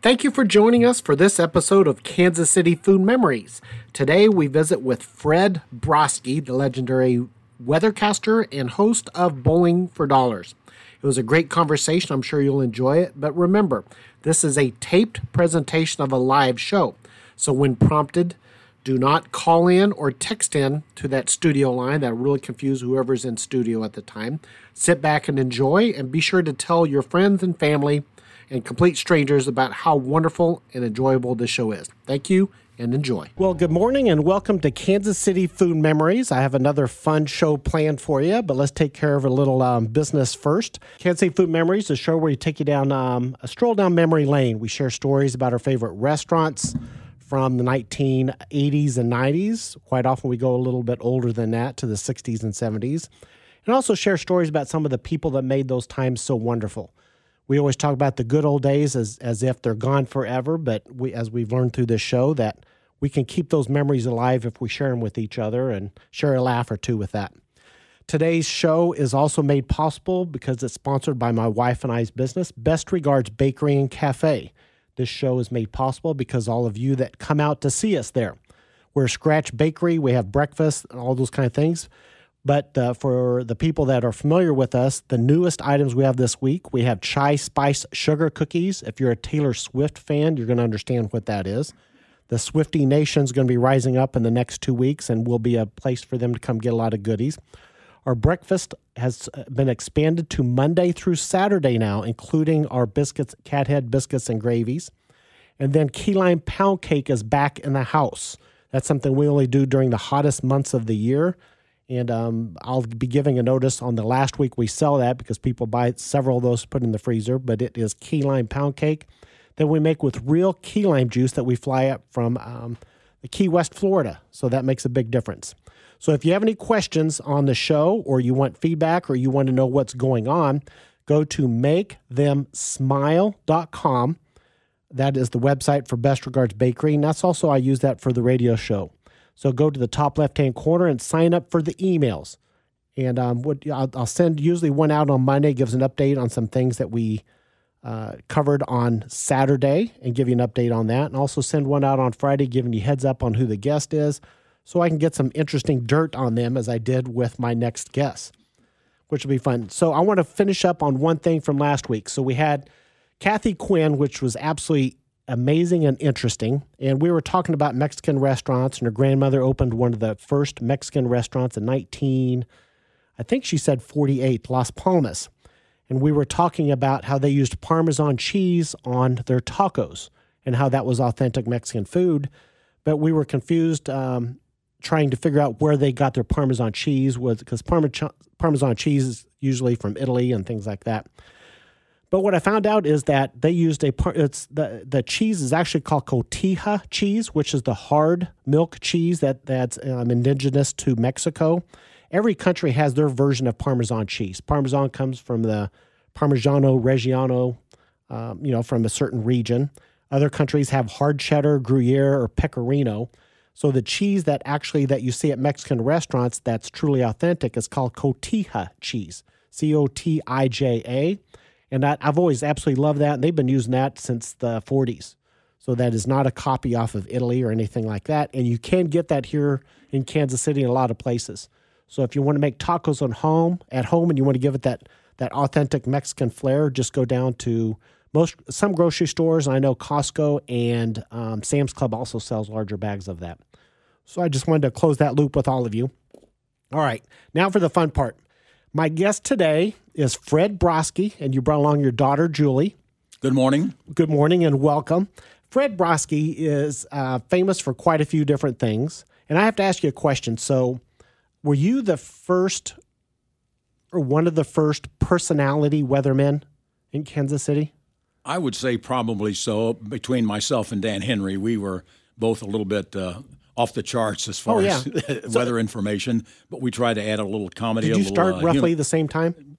Thank you for joining us for this episode of Kansas City Food Memories. Today we visit with Fred Broski, the legendary weathercaster and host of Bowling for Dollars. It was a great conversation. I'm sure you'll enjoy it. But remember, this is a taped presentation of a live show. So when prompted, do not call in or text in to that studio line. That really confuse whoever's in studio at the time. Sit back and enjoy, and be sure to tell your friends and family and complete strangers about how wonderful and enjoyable this show is. Thank you and enjoy. Well, good morning and welcome to Kansas City Food Memories. I have another fun show planned for you, but let's take care of a little um, business first. Kansas City Food Memories, a show where we take you down um, a stroll down memory lane. We share stories about our favorite restaurants from the 1980s and 90s. Quite often we go a little bit older than that to the 60s and 70s. And also share stories about some of the people that made those times so wonderful we always talk about the good old days as as if they're gone forever, but we as we've learned through this show that we can keep those memories alive if we share them with each other and share a laugh or two with that. Today's show is also made possible because it's sponsored by my wife and I's business, Best Regards Bakery and Cafe. This show is made possible because all of you that come out to see us there. We're scratch bakery, we have breakfast and all those kind of things. But uh, for the people that are familiar with us, the newest items we have this week, we have chai spice sugar cookies. If you're a Taylor Swift fan, you're going to understand what that is. The Swifty Nation is going to be rising up in the next two weeks and will be a place for them to come get a lot of goodies. Our breakfast has uh, been expanded to Monday through Saturday now, including our biscuits, cathead biscuits and gravies. And then key lime pound cake is back in the house. That's something we only do during the hottest months of the year. And um, I'll be giving a notice on the last week we sell that because people buy several of those put in the freezer. But it is key lime pound cake that we make with real key lime juice that we fly up from um, the Key West, Florida. So that makes a big difference. So if you have any questions on the show or you want feedback or you want to know what's going on, go to makethemsmile.com. That is the website for Best Regards Bakery. And that's also, I use that for the radio show. So go to the top left hand corner and sign up for the emails. And um, what I'll, I'll, send usually one out on Monday, gives an update on some things that we uh, covered on Saturday and give you an update on that. And also send one out on Friday, giving you heads up on who the guest is so I can get some interesting dirt on them as I did with my next guest, which will be fun. So I want to finish up on one thing from last week. So we had Kathy Quinn, which was absolutely amazing and interesting. And we were talking about Mexican restaurants, and her grandmother opened one of the first Mexican restaurants in 19, I think she said 48, Las Palmas. And we were talking about how they used Parmesan cheese on their tacos and how that was authentic Mexican food. But we were confused um, trying to figure out where they got their Parmesan cheese was because Parmesan, Parmesan cheese is usually from Italy and things like that. But what I found out is that they used a part. It's the the cheese is actually called cotija cheese, which is the hard milk cheese that that's um, indigenous to Mexico. Every country has their version of Parmesan cheese. Parmesan comes from the Parmigiano Reggiano, um, you know, from a certain region. Other countries have hard cheddar, Gruyere, or Pecorino. So the cheese that actually that you see at Mexican restaurants that's truly authentic is called cotija cheese. C O T I J A and I, have always absolutely loved that. And they've been using that since the 40s. So that is not a copy off of Italy or anything like that. And you can get that here in Kansas City in a lot of places. So if you want to make tacos on home at home and you want to give it that that authentic Mexican flair, just go down to most some grocery stores. I know Costco and um, Sam's Club also sells larger bags of that. So I just wanted to close that loop with all of you. All right, now for the fun part. My guest today is Fred Broski, and you brought along your daughter, Julie. Good morning. Good morning and welcome. Fred Broski is uh, famous for quite a few different things. And I have to ask you a question. So, were you the first or one of the first personality weathermen in Kansas City? I would say probably so. Between myself and Dan Henry, we were both a little bit uh, off the charts as far oh, yeah. as weather so, information, but we try to add a little comedy. Did you little, start uh, roughly the same time?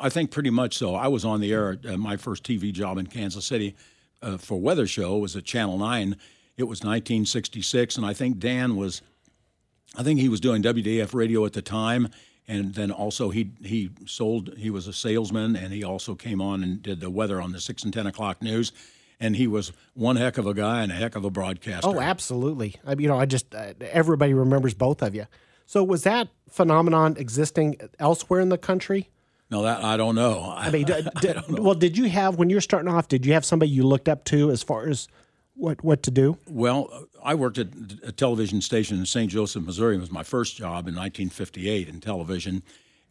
I think pretty much so. I was on the air. Uh, my first TV job in Kansas City uh, for Weather Show was at Channel Nine. It was 1966, and I think Dan was, I think he was doing WDAF radio at the time, and then also he he sold. He was a salesman, and he also came on and did the weather on the six and ten o'clock news. And he was one heck of a guy and a heck of a broadcaster. Oh, absolutely. I, you know, I just uh, everybody remembers both of you. So was that phenomenon existing elsewhere in the country? No, that I don't know. I mean, d- d- well, did you have when you were starting off? Did you have somebody you looked up to as far as what what to do? Well, I worked at a television station in St. Joseph, Missouri. It was my first job in 1958 in television,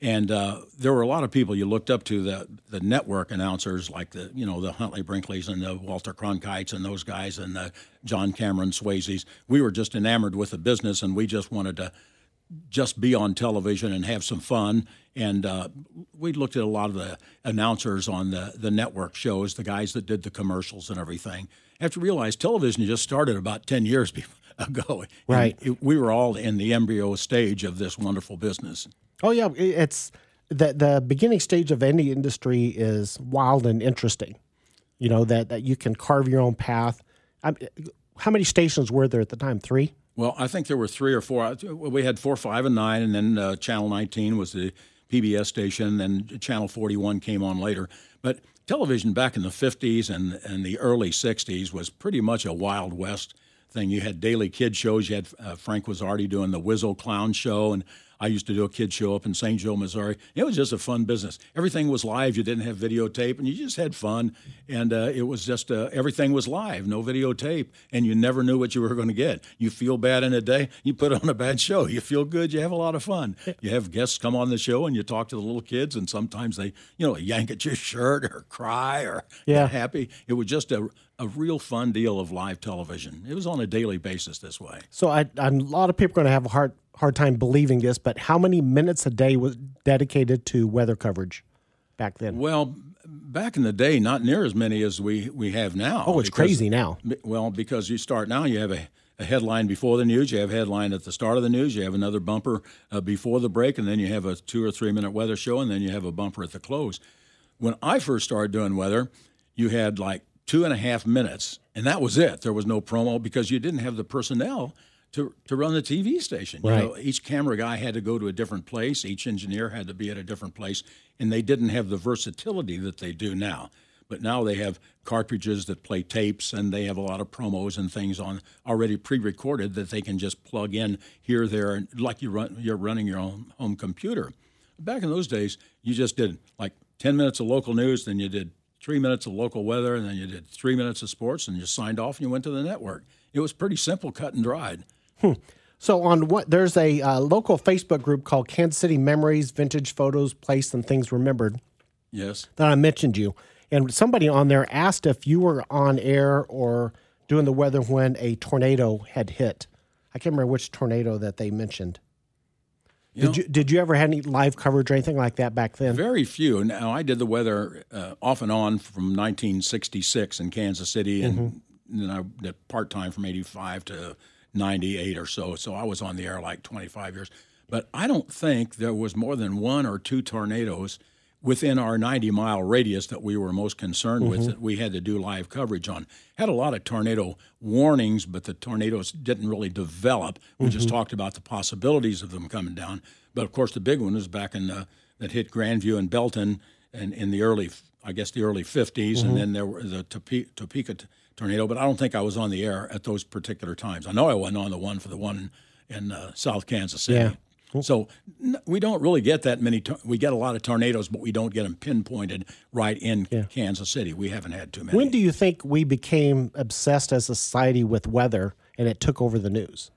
and uh, there were a lot of people you looked up to the the network announcers like the you know the Huntley Brinkleys and the Walter Cronkites and those guys and the John Cameron Swayzes. We were just enamored with the business, and we just wanted to just be on television and have some fun. And uh, we looked at a lot of the announcers on the, the network shows, the guys that did the commercials and everything. I have to realize television just started about 10 years ago. Right. It, we were all in the embryo stage of this wonderful business. Oh, yeah. It's the, the beginning stage of any industry is wild and interesting. You know, that, that you can carve your own path. I'm, how many stations were there at the time? Three? Well, I think there were three or four. We had four, five, and nine, and then uh, Channel 19 was the PBS station, and Channel 41 came on later. But television back in the 50s and, and the early 60s was pretty much a Wild West thing. You had daily kid shows. You had uh, Frank was already doing the Whizzo Clown Show, and I used to do a kid show up in St. Joe, Missouri. It was just a fun business. Everything was live. You didn't have videotape, and you just had fun. And uh, it was just uh, everything was live, no videotape, and you never knew what you were going to get. You feel bad in a day, you put on a bad show. You feel good, you have a lot of fun. You have guests come on the show, and you talk to the little kids, and sometimes they, you know, yank at your shirt or cry or yeah. get happy. It was just a a real fun deal of live television. It was on a daily basis this way. So I, a lot of people are going to have a hard hard time believing this, but how many minutes a day was dedicated to weather coverage back then? Well, back in the day, not near as many as we, we have now. Oh, it's because, crazy now. Well, because you start now, you have a, a, headline before the news, you have a headline at the start of the news, you have another bumper uh, before the break, and then you have a two or three minute weather show, and then you have a bumper at the close. When I first started doing weather, you had like two and a half minutes, and that was it. There was no promo because you didn't have the personnel to, to run the TV station. Right. You know, each camera guy had to go to a different place, each engineer had to be at a different place, and they didn't have the versatility that they do now. But now they have cartridges that play tapes, and they have a lot of promos and things on already pre-recorded that they can just plug in here, there, like you run, you're running your own home computer. Back in those days, you just did like 10 minutes of local news, then you did three minutes of local weather, and then you did three minutes of sports, and you signed off and you went to the network. It was pretty simple, cut and dried. Hmm. So on what there's a uh, local Facebook group called Kansas City Memories, Vintage Photos, Place and Things Remembered. Yes. That I mentioned you, and somebody on there asked if you were on air or doing the weather when a tornado had hit. I can't remember which tornado that they mentioned. You did know, you did you ever have any live coverage or anything like that back then? Very few. Now I did the weather uh, off and on from 1966 in Kansas City, and mm-hmm. then I did part time from '85 to 98 or so. So I was on the air like 25 years. But I don't think there was more than one or two tornadoes within our 90 mile radius that we were most concerned mm-hmm. with that we had to do live coverage on. Had a lot of tornado warnings, but the tornadoes didn't really develop. We mm-hmm. just talked about the possibilities of them coming down. But of course, the big one was back in the, that hit Grandview and Belton and in the early, I guess, the early 50s, mm-hmm. and then there were the Topeka, Topeka tornado, but I don't think I was on the air at those particular times. I know I wasn't on the one for the one in uh, South Kansas City. Yeah. So n- we don't really get that many. To- we get a lot of tornadoes, but we don't get them pinpointed right in yeah. Kansas City. We haven't had too many. When do you think we became obsessed as a society with weather and it took over the news?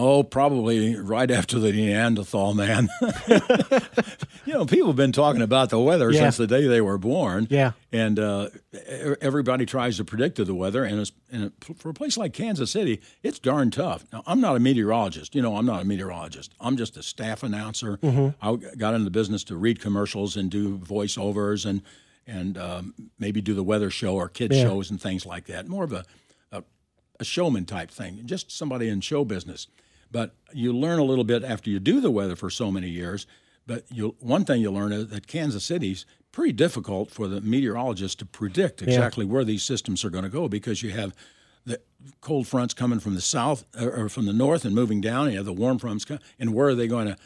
Oh, probably right after the Neanderthal man. you know, people have been talking about the weather yeah. since the day they were born. Yeah. And uh, everybody tries to predict the weather. And, and, for a place like Kansas City, it's darn tough. Now, I'm not a meteorologist. You know, I'm not a meteorologist. I'm just a staff announcer. Mm-hmm. I got into the business to read commercials and do voiceovers and, and um, maybe do the weather show or kid yeah. shows and things like that. More of a, a, a showman type thing, just somebody in show business. But you learn a little bit after you do the weather for so many years. But you, one thing you learn is that Kansas City's pretty difficult for the meteorologist to predict exactly yeah. where these systems are going to go because you have the cold fronts coming from the south or from the north and moving down, and you have the warm fronts, and where are they going to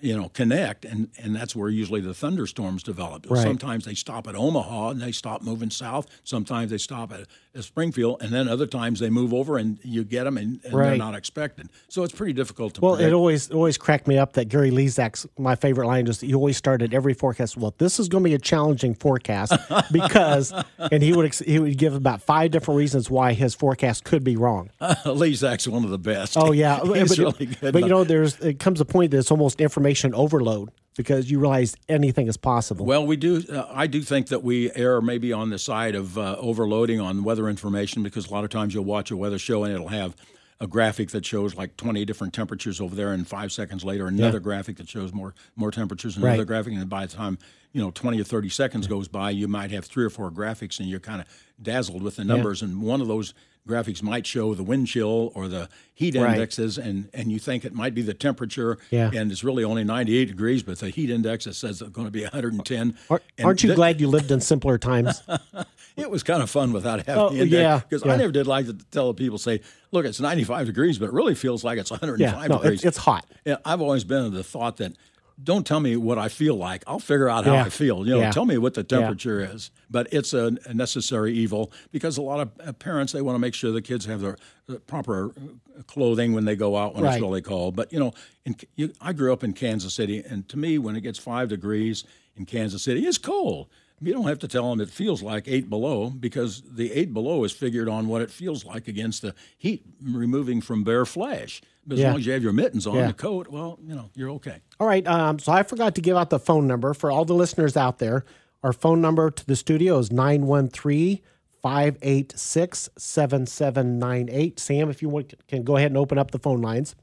you know, connect, and, and that's where usually the thunderstorms develop. Right. Sometimes they stop at Omaha and they stop moving south. Sometimes they stop at, at Springfield, and then other times they move over and you get them and, and they're not expected. So it's pretty difficult to Well, predict. it always always cracked me up that Gary Lezak's my favorite line is he always started every forecast. Well, this is going to be a challenging forecast because, and he would ex- he would give about five different reasons why his forecast could be wrong. Lezak's one of the best. Oh yeah, he's but, really good. But you know, there's it comes a point that it's almost information overload because you realize anything is possible. Well, we do. Uh, I do think that we err maybe on the side of uh, overloading on weather information because a lot of times you'll watch a weather show and it'll have a graphic that shows like 20 different temperatures over there, and five seconds later another graphic that shows more more temperatures, and another Right. graphic, and by the time you know 20 or 30 seconds goes by, you might have three or four graphics, and you're kind of dazzled with the numbers, and one of those graphics might show the wind chill or the heat Right. indexes and and you think it might be the temperature Yeah. and it's really only 98 degrees but the heat index says it's going to be 110 Aren't, aren't you th- glad you lived in simpler times? it was kind of fun without having Oh, the index. yeah, Because yeah. I never did like to tell people, say, look, it's 95 degrees, but it really feels like it's 105 yeah, no, degrees. it's, it's hot. Yeah, I've always been of the thought that don't tell me what I feel like. I'll figure out how Yeah. I feel. You know, Yeah. tell me what the temperature is. But it's a, a necessary evil because a lot of uh, parents they want to make sure the kids have their the proper uh, clothing when they go out when Right. it's really cold. But you know, in, you, I grew up in Kansas City, and to me, when it gets five degrees in Kansas City, it's cold. You don't have to tell them it feels like eight below because the eight below is figured on what it feels like against the heat removing from bare flesh. As Yeah. long as you have your mittens on, Yeah. the coat, well, you know, you're okay. All right. Um, so I forgot to give out the phone number for all the listeners out there. Our phone number to the studio is 913 586 7798. Sam, if you want, can go ahead and open up the phone lines.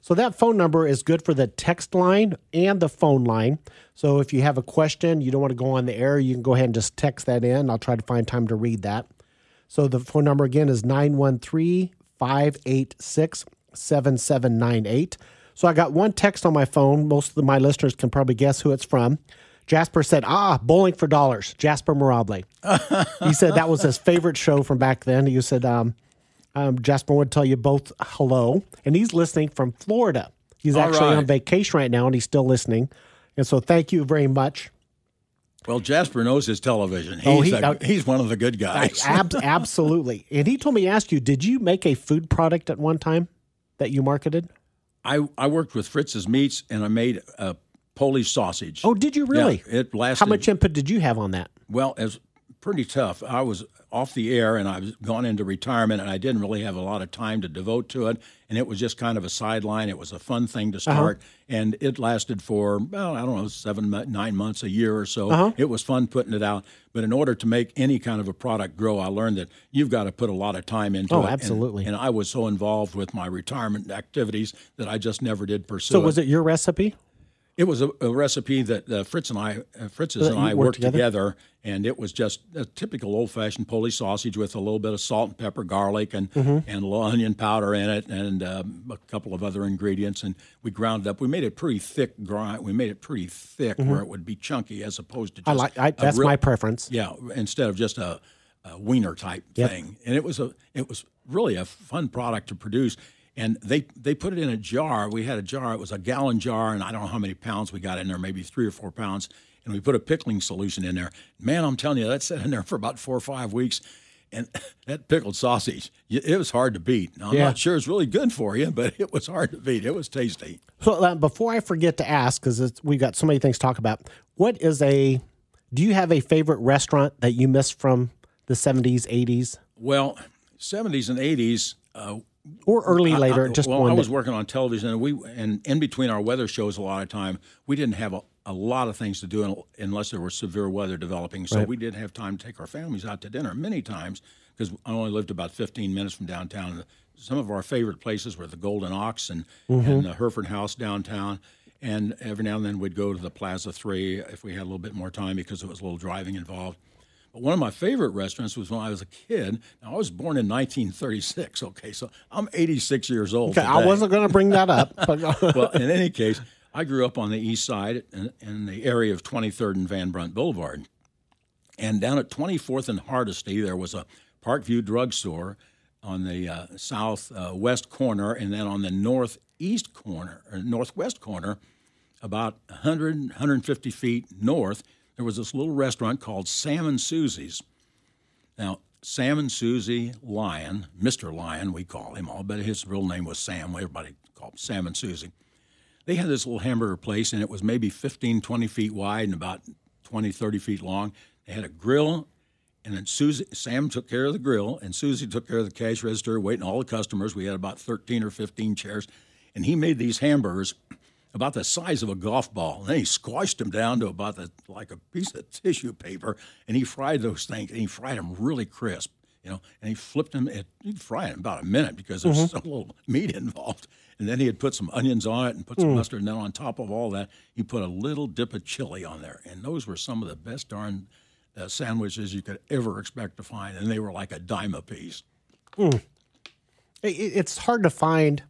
So that phone number is good for the text line and the phone line. So if you have a question, you don't want to go on the air, you can go ahead and just text that in. I'll try to find time to read that. So the phone number again is 913 586 7798. So I got one text on my phone. Most of my listeners can probably guess who it's from. Jasper said, Ah, bowling for dollars, Jasper Mirabile. he said that was his favorite show from back then. He said, um, um, Jasper would tell you both hello. And he's listening from Florida. He's All actually on vacation right now and he's still listening. And so thank you very much. Well, Jasper knows his television. He's, Oh, he- a- uh, he's one of the good guys. Ab- absolutely. And he told me to ask you, did you make a food product at one time that you marketed? I, I worked with Fritz's Meats and I made a Polish sausage. Oh, did you really? Yeah, it lasted. How much input did you have on that? Well, was pretty tough. I was off the air and I was gone into retirement and I didn't really have a lot of time to devote to it. And it was just kind of a sideline. It was a fun thing to uh-huh. start. And it lasted for, well, I don't know, seven, nine months, a year or so. Uh-huh. It was fun putting it out. But in order to make any kind of a product grow, I learned that you've got to put a lot of time into Oh, it. And- absolutely. And, I was so involved with my retirement activities that I just never did pursue So it. was it your recipe? It was a, a recipe that uh, Fritz and I, uh, Fritz's and I worked worked together? together. and it was just a typical old-fashioned Polish sausage with a little bit of salt and pepper, garlic, and Mm-hmm. and a little onion powder in it, and um, a couple of other ingredients. And we ground it up. We made it pretty thick grind. We made it pretty thick where it would be chunky, as opposed to just Mm-hmm. I like I, that's real- my preference. yeah, instead of just a, a wiener type thing. And it was a it was really a fun product to produce. And they they put it in a jar. We had a jar. It was a gallon jar, and I don't know how many pounds we got in there, maybe three or four pounds. And we put a pickling solution in there. Man, I'm telling you, that sat in there for about four or five weeks. And that pickled sausage, it was hard to beat. Now, I'm Yeah. not sure it's really good for you, but it was hard to beat. It was tasty. So uh, before I forget to ask, because we've got so many things to talk about, what is a? Do you have a favorite restaurant that you miss from the seventies, eighties, Well, 70s and 80s, uh, or early later? I- just well. I was that- working on television, and we and in between our weather shows, a lot of time we didn't have a, a lot of things to do un- unless there was severe weather developing. So we did have time to take our families out to dinner many times because I only lived about 15 minutes from downtown. Some of our favorite places were the Golden Ox and, Mm-hmm. and the Hereford House downtown. And every now and then we'd go to the Plaza Three if we had a little bit more time because it was a little driving involved. But one of my favorite restaurants was when I was a kid. Now I was born in 1936. Okay, so I'm 86 years old. Okay, I wasn't going to bring that up. well, in any case, I grew up on the east side in, in the area of 23rd and Van Brunt Boulevard. And down at 24th and Hardesty, there was a Parkview drugstore on the uh, southwest corner, and then on the northeast corner or northwest corner, about 100, 150 feet north, there was this little restaurant called Sam and Susie's. Now, Sam and Susie Lyon, Mr. Lyon, we call him all, but his real name was Sam. Everybody called him Sam and Susie. They had this little hamburger place, and it was maybe 15, 20 feet wide and about 20, 30 feet long. They had a grill, and then Susie, Sam took care of the grill, and Susie took care of the cash register, waiting all the customers. We had about 13 or 15 chairs, and he made these hamburgers about the size of a golf ball. And then he squashed them down to about the, like a piece of tissue paper, and he fried those things, and he fried them really crisp, you know, and he flipped them, at, he'd fry it in about a minute because there's mm-hmm. so little meat involved. And then he had put some onions on it and put some mm. mustard, and then on top of all that, he put a little dip of chili on there. And those were some of the best darn uh, sandwiches you could ever expect to find, and they were like a dime a piece. Mm. It- it's hard to find.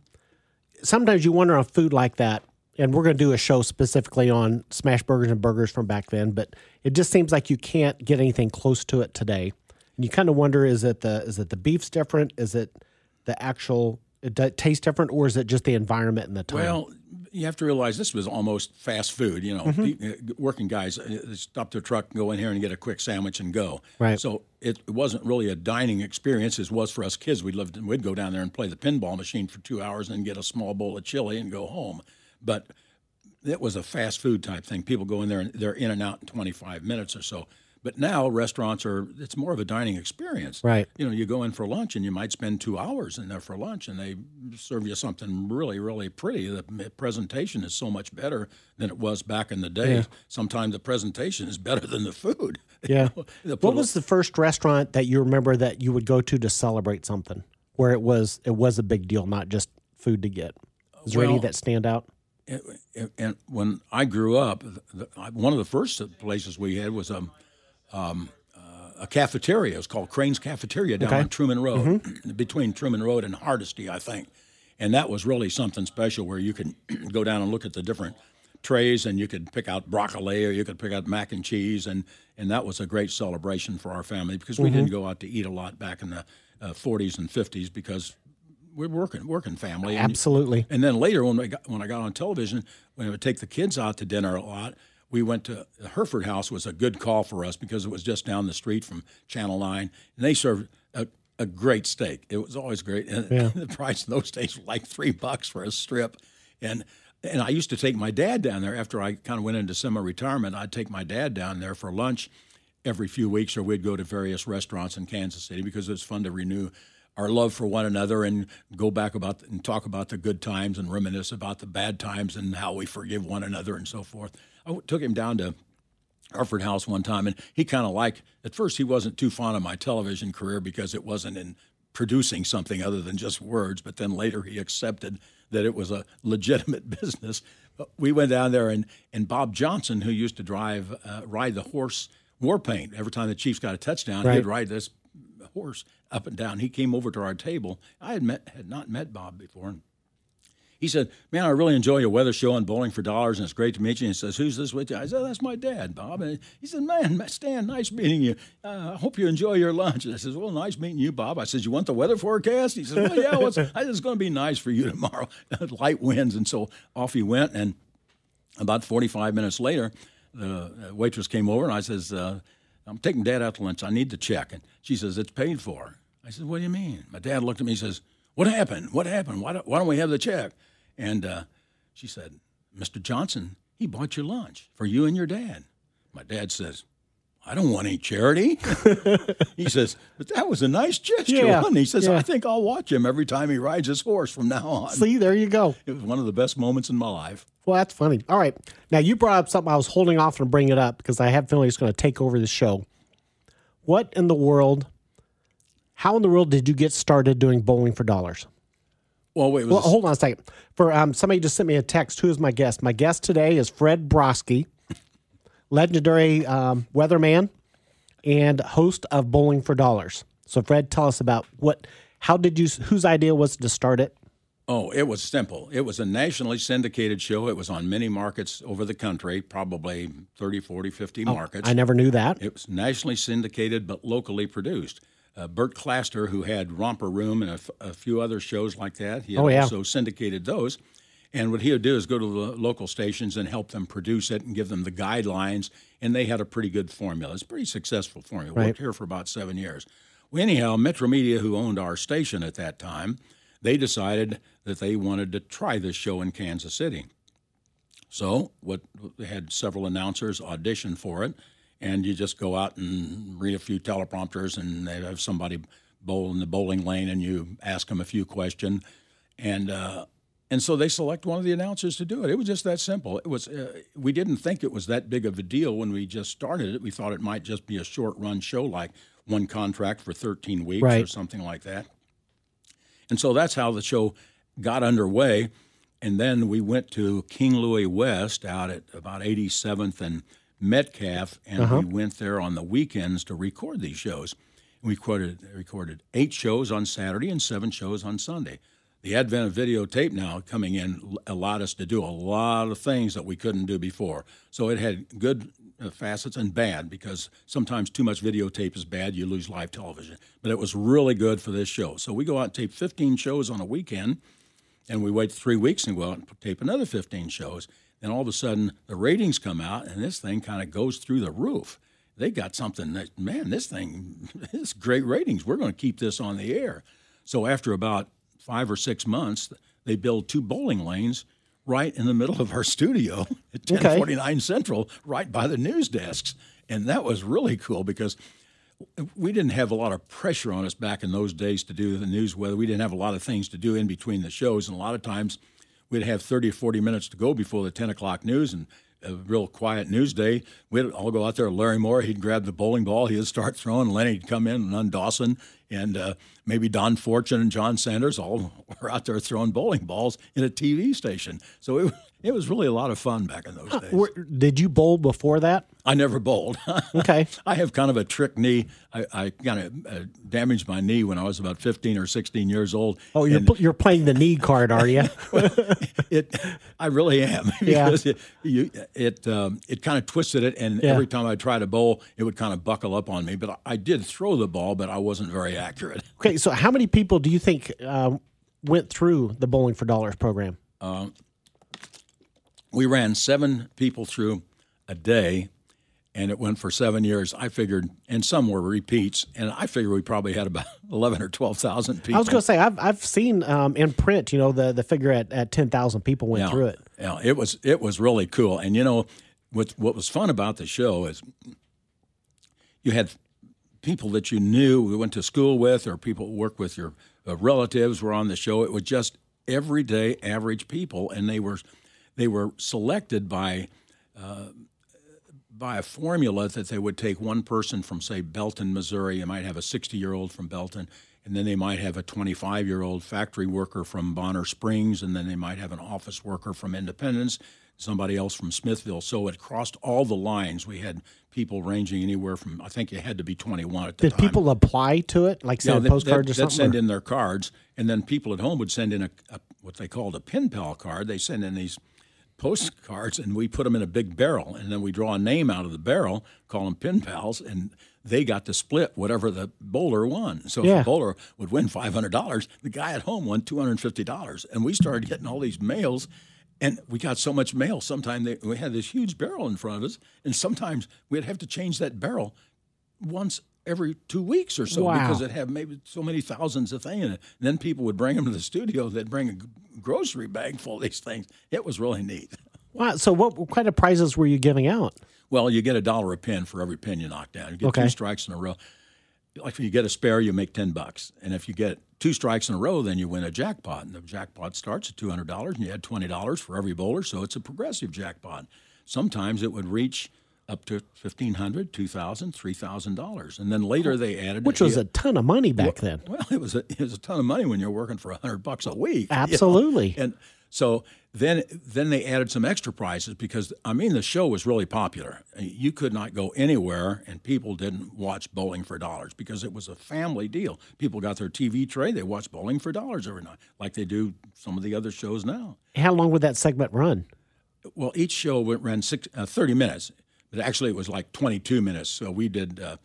Sometimes you wonder on food like that, and we're going to do a show specifically on smash burgers and burgers from back then. But it just seems like you can't get anything close to it today. And you kind of wonder: is it the is it the beef's different? Is it the actual? It d- tastes different, or is it just the environment and the time? Well, you have to realize this was almost fast food. You know, the, uh, working guys uh, stop their truck, and go in here and get a quick sandwich and go. Right. So it, it wasn't really a dining experience as was for us kids. We lived, we'd go down there and play the pinball machine for two hours and then get a small bowl of chili and go home. But it was a fast food type thing. People go in there and they're in and out in 25 minutes or so. But now restaurants are, it's more of a dining experience. Right. You know, you go in for lunch and you might spend two hours in there for lunch and they serve you something really, really pretty. The presentation is so much better than it was back in the day. Sometimes the presentation is better than the food. yeah. What was the first restaurant that you remember that you would go to to celebrate something, where it was it was a big deal, not just food to get? Is there any that stand out? And- and when I grew up, one of the first places we had was um, um, uh, a cafeteria. It was called Crane's Cafeteria down Okay. on Truman Road, between Truman Road and Hardesty, I think. And that was really something special where you could go down and look at the different trays and you could pick out broccoli or you could pick out mac and cheese. And, and that was a great celebration for our family because we didn't go out to eat a lot back in the uh, 40s and 50s because we're working, working family. Absolutely. and then later, when I got when I got on television, when I would take the kids out to dinner a lot, we went to the Hereford House was a good call for us because it was just down the street from Channel Nine, and they served a, a great steak. It was always great, and the price in those days was like three bucks for a strip, and. And I used to take my dad down there after I kind of went into semi-retirement. I'd take my dad down there for lunch every few weeks, or we'd go to various restaurants in Kansas City because it was fun to renew our love for one another and go back about and talk about the good times and reminisce about the bad times and how we forgive one another and so forth. I took him down to Hereford House one time, and he kind of liked. At first, he wasn't too fond of my television career because it wasn't in producing something other than just words. But then later, he accepted that it was a legitimate business. But we went down there, and and Bob Johnson, who used to drive uh, ride the horse Warpaint, every time the Chiefs got a touchdown, Right. he'd ride this horse up and down. He came over to our table. I had met had not met Bob before. And he said, "Man, I really enjoy your weather show on Bowling for Dollars, and it's great to meet you." And he says, "Who's this with you?" I said, "That's my dad, Bob." And he said, "Man, Stan, nice meeting you. Uh, I hope you enjoy your lunch." And I says, "Well, nice meeting you, Bob." I says, "You want the weather forecast?" He says, "Well, yeah, what's, I said, it's going to be nice for you tomorrow. Light winds." And so off he went, and about 45 minutes later, the uh, waitress came over and I says, uh, I'm taking dad out to lunch. I need the check. And she says, It's paid for. I said, What do you mean? My dad looked at me and says, What happened? What happened? Why don't, why don't we have the check? And uh, she said, Mr. Johnson, he bought your lunch for you and your dad. My dad says, I don't want any charity. he says, but that was a nice gesture. Yeah, wasn't it?" He says, yeah. I think I'll watch him every time he rides his horse from now on. See, there you go. It was one of the best moments in my life. Well, that's funny. All right. Now, you brought up something I was holding off to bring it up because I have a feeling it's going to take over the show. What in the world, how in the world did you get started doing bowling for dollars? Well, wait, Well, hold on a second. For um, somebody just sent me a text. Who is my guest? My guest today is Fred Broski, legendary um, weatherman and host of Bowling for Dollars. So, Fred, tell us about what, how did you, whose idea was to start it? Oh, it was simple. It was a nationally syndicated show. It was on many markets over the country, probably 30, 40, 50 markets. I never knew that. It was nationally syndicated but locally produced. Uh, Bert Claster, who had Romper Room and a, f- a few other shows like that, he had Oh, yeah. also syndicated those. And what he would do is go to the local stations and help them produce it and give them the guidelines. And they had a pretty good formula. It's a pretty successful formula. Right. Worked here for about seven years. Well, anyhow, Metromedia, who owned our station at that time, they decided that they wanted to try this show in Kansas City. So, what they had several announcers audition for it, and you just go out and read a few teleprompters, and they have somebody bowl in the bowling lane, and you ask them a few questions, and uh, and so they select one of the announcers to do it. It was just that simple. It was uh, we didn't think it was that big of a deal when we just started it. We thought it might just be a short run show, like one contract for 13 weeks or something like that. And so that's how the show got underway. And then we went to King Louie West out at about 87th and Metcalf, and we went there on the weekends to record these shows. We recorded, recorded eight shows on Saturday and seven shows on Sunday. The advent of videotape now coming in allowed us to do a lot of things that we couldn't do before. So it had good uh, facets and bad because sometimes too much videotape is bad. You lose live television. But it was really good for this show. So we go out and tape 15 shows on a weekend and we wait three weeks and go out and tape another 15 shows. Then all of a sudden, the ratings come out, and this thing kind of goes through the roof. They got something that, man, this thing, this great ratings. We're going to keep this on the air. So after about five or six months, they build two bowling lanes right in the middle of our studio at Okay. 1049 Central, right by the news desks. And that was really cool because we didn't have a lot of pressure on us back in those days to do the news weather. We didn't have a lot of things to do in between the shows, and a lot of times we'd have 30 or 40 minutes to go before the 10 o'clock news and a real quiet news day. We'd all go out there. Larry Moore, he'd grab the bowling ball, he'd start throwing. Lenny'd come in and Len Dawson and uh, maybe Don Fortune and John Sanders all were out there throwing bowling balls in a TV station. So it, it was really a lot of fun back in those days. Did you bowl before that? I never bowled. Okay. I have kind of a trick knee. I, I kind of uh, damaged my knee when I was about 15 or 16 years old. Oh, you're pl- you're playing the knee card, are you? it, I really am Yeah. it you, it um, it kind of twisted it, and Yeah. every time I tried to bowl, it would kind of buckle up on me. But I, I did throw the ball, but I wasn't very accurate. okay, so how many people do you think um, went through the Bowling for Dollars program? We ran seven people through a day, and it went for seven years. I figured, and some were repeats, and I figure we probably had about 11 or 12,000 people. I was going to say I've I've seen um, in print, you know, the the figure at, at ten thousand people went Yeah. through it. Yeah, it was it was really cool. And you know, what what was fun about the show is you had people that you knew, we went to school with, or people who work with your uh, relatives were on the show. It was just everyday average people, and they were they were selected by uh, by a formula that they would take one person from say Belton, Missouri. You might have a 60 year old from Belton, and then they might have a 25 year old factory worker from Bonner Springs, and then they might have an office worker from Independence, somebody else from Smithville. So it crossed all the lines. We had people ranging anywhere from I think it had to be 21 at the Did time. people apply to it, like send they- postcards they'd- or something? Send or- in their cards, and then people at home would send in a, a what they called a pen pal card. They send in these postcards, and we put them in a big barrel, and then we draw a name out of the barrel, call them pen pals, and they got to split whatever the bowler won. So if Yeah. the bowler would win five hundred dollars, the guy at home won two hundred and fifty dollars, and we started getting all these mails. And we got so much mail. Sometimes they, we had this huge barrel in front of us, and sometimes we'd have to change that barrel once every two weeks or so Wow. because it had maybe so many thousands of things in it. And then people would bring them to the studio. They'd bring a grocery bag full of these things. It was really neat. Wow. So what, what kind of prizes were you giving out? Well, you get a dollar a pin for every pin you knock down. You get Okay. two strikes in a row. Like if you get a spare, you make ten bucks, and if you get two strikes in a row, then you win a jackpot. And the jackpot starts at two hundred dollars, and you add twenty dollars for every bowler, so it's a progressive jackpot. Sometimes it would reach up to fifteen hundred, two thousand, three thousand dollars, and then later they added Which was a ton of money back then. well, it was a, it was a ton of money when you're working for a hundred bucks a week. you know? Absolutely. And so then then they added some extra prizes because I mean the show was really popular. You could not go anywhere and people didn't watch Bowling for Dollars because it was a family deal. People got their TV tray, they watched Bowling for Dollars every night, like they do some of the other shows now. How long would that segment run? Well, each show went, ran six, uh, 30 minutes, but actually it was like 22 minutes. So we did uh,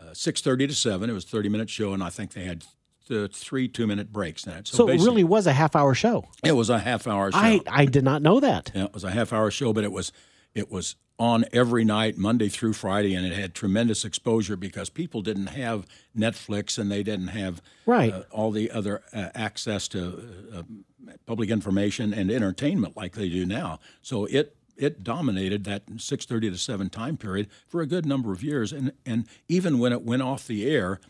uh, 6.30 to 7. It was a 30-minute show, and I think they had uh, three two minute breaks in it. So it really was a half hour show. it was a half hour show. I, I did not know that. Yeah, it was a half hour show, but it was it was on every night, Monday through Friday, and it had tremendous exposure because people didn't have Netflix and they didn't have Right. uh, all the other uh, access to uh, uh, public information and entertainment like they do now. So it it dominated that 6:30 to 7 time period for a good number of years, and and even when it went off the air.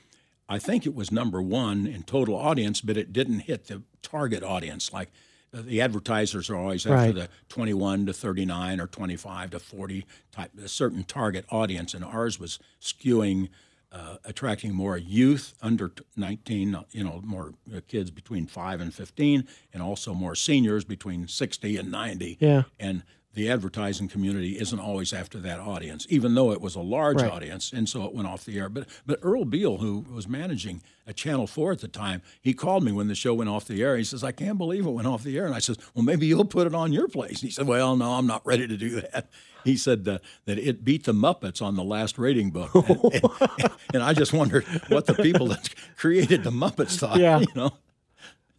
I think it was number one in total audience, but it didn't hit the target audience. Like uh, the advertisers are always after Right. the 21 to 39 or 25 to 40 type, a certain target audience, and ours was skewing, uh, attracting more youth under 19, uh, you know, more uh, kids between 5 and 15, and also more seniors between 60 and 90. Yeah. And the advertising community isn't always after that audience, even though it was a large Right. audience, and so it went off the air. But but Earl Beale, who was managing at Channel Four at the time, he called me when the show went off the air. He says, "I can't believe it went off the air," and I said, "Well, maybe you'll put it on your place." And he said, "Well, no, I'm not ready to do that." He said uh, that it beat the Muppets on the last rating book, and, and- and I just wondered what the people that created the Muppets thought. Yeah. you know.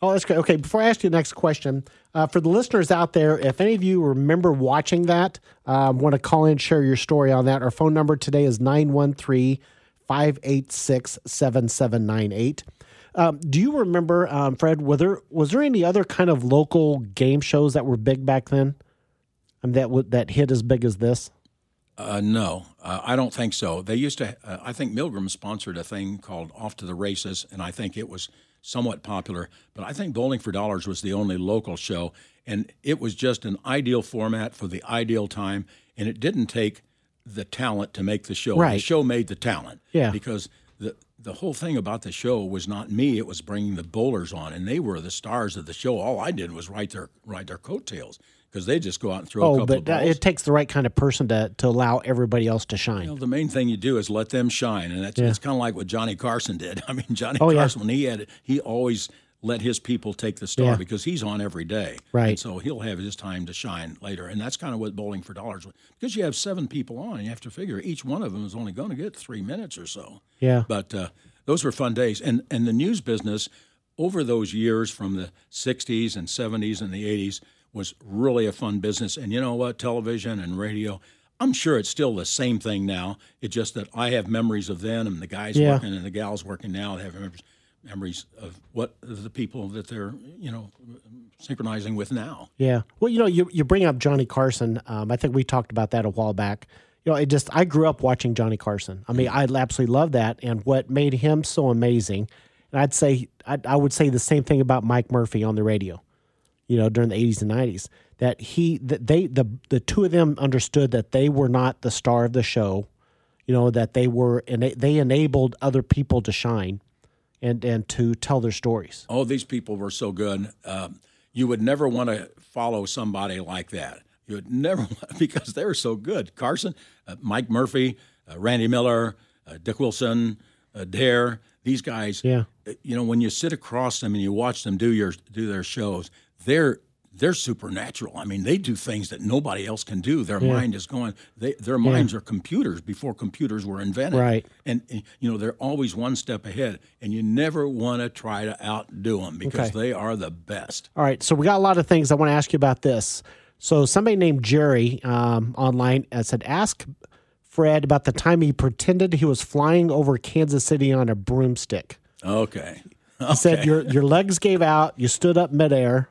Oh, that's great. Okay, before I ask you the next question, uh, for the listeners out there, if any of you remember watching that, um, want to call in, share your story on that, our phone number today is 913 586 7798. Um, Do you remember, um, Fred, were there, was there any other kind of local game shows that were big back then? That, would that hit as big as this? Uh, no, uh, I don't think so. They used to. Uh, I think Milgram sponsored a thing called Off to the Races, and I think it was somewhat popular. But I think Bowling for Dollars was the only local show, and it was just an ideal format for the ideal time. And it didn't take the talent to make the show. The show made the talent. Yeah. Because the the whole thing about the show was not me; it was bringing the bowlers on, and they were the stars of the show. All I did was ride their ride their coattails because they just go out and throw a Oh, couple but it takes the right kind of person to, to allow everybody else to shine. Well, the main thing you do is let them shine, and that's it's kind of like what Johnny Carson did. I mean, Johnny Oh, yeah. Carson when he had he always let his people take the star Yeah. because he's on every day, Right. And so he'll have his time to shine later, and that's kind of what Bowling for Dollars was because you have seven people on, and you have to figure each one of them is only going to get three minutes or so. Yeah. But uh, those were fun days, and and the news business over those years from the '60s and '70s and the '80s was really a fun business. And you know what, television and radio. I'm sure it's still the same thing now. It's just that I have memories of then, and the guys Yeah. working and the gals working now have memories, memories of what the people that they're you know synchronizing with now. Yeah. Well, you know, you, you bring up Johnny Carson. Um, I think we talked about that a while back. You know, it just, I grew up watching Johnny Carson. I mean, I absolutely love that. And what made him so amazing, and I'd say, I, I would say the same thing about Mike Murphy on the radio, you know, during the 80s and 90s, that he, that they, the, the two of them understood that they were not the star of the show, you know, that they were, and they, they enabled other people to shine and, and to tell their stories. Oh, these people were so good. Um, you would never want to follow somebody like that. You would never because they're so good. Carson, uh, Mike Murphy, uh, Randy Miller, uh, Dick Wilson, uh, Dare. These guys. Yeah. uh, You know, when you sit across them and you watch them do your do their shows, they're they're supernatural. I mean, they do things that nobody else can do. Their mind is going. They, their minds are computers before computers were invented. Right. And, and, you know they're always one step ahead, and you never want to try to outdo them because Okay. they are the best. All right, so we got a lot of things I want to ask you about this. So somebody named Jerry um, online uh, said, "Ask Fred about the time he pretended he was flying over Kansas City on a broomstick." Okay. He said your your legs gave out, you stood up midair.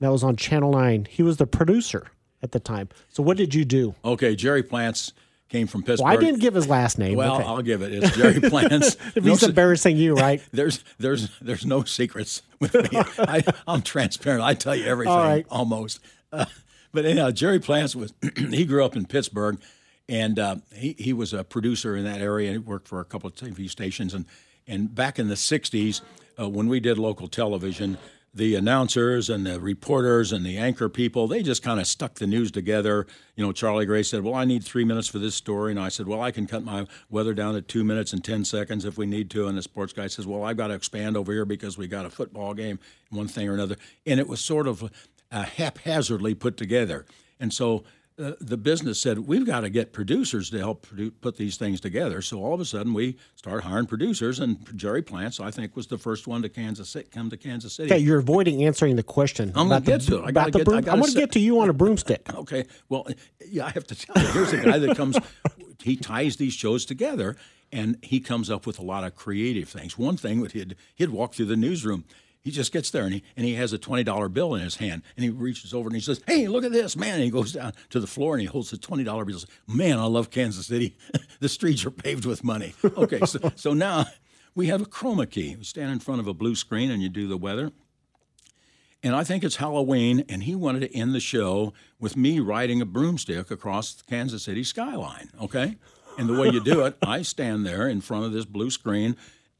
That was on Channel Nine. He was the producer at the time. So what did you do? Okay. Jerry Plants came from Pittsburgh. Well, I didn't give his last name. Well, okay. I'll give it. It's Jerry Plants. if No he's embarrassing you, right? there's there's there's no secrets with me. I, I'm transparent. I tell you everything right. almost. Uh, but anyhow, Jerry Plants was he grew up in Pittsburgh, and uh, he he was a producer in that area. and He worked for a couple of TV stations, and and back in the '60s uh, when we did local television. The announcers and the reporters and the anchor people, they just kind of stuck the news together. You know, Charlie Gray said, Well, I need three minutes for this story. And I said, Well, I can cut my weather down to two minutes and 10 seconds if we need to. And the sports guy says, Well, I've got to expand over here because we got a football game, one thing or another. And it was sort of uh, haphazardly put together. And so uh, the business said we've got to get producers to help produ- put these things together. So all of a sudden we start hiring producers, and Jerry Plants, I think, was the first one to Kansas City, come to Kansas City. Okay, you're avoiding answering the question. I'm about the- get to it. I the get- broom- I'm going to get to you on a broomstick. Okay, well, yeah, I have to tell you. Here's a guy that comes. he ties these shows together, and he comes up with a lot of creative things. One thing that he'd he'd walk through the newsroom. He just gets there and he and he has a twenty dollar bill in his hand and he reaches over and he says, "Hey, look at this, man!" And he goes down to the floor and he holds the twenty dollar bill. He says, "Man, I love Kansas City. the streets are paved with money." Okay, so so now we have a chroma key. We stand in front of a blue screen and you do the weather. And I think it's Halloween, and he wanted to end the show with me riding a broomstick across the Kansas City skyline. Okay, and the way you do it, I stand there in front of this blue screen.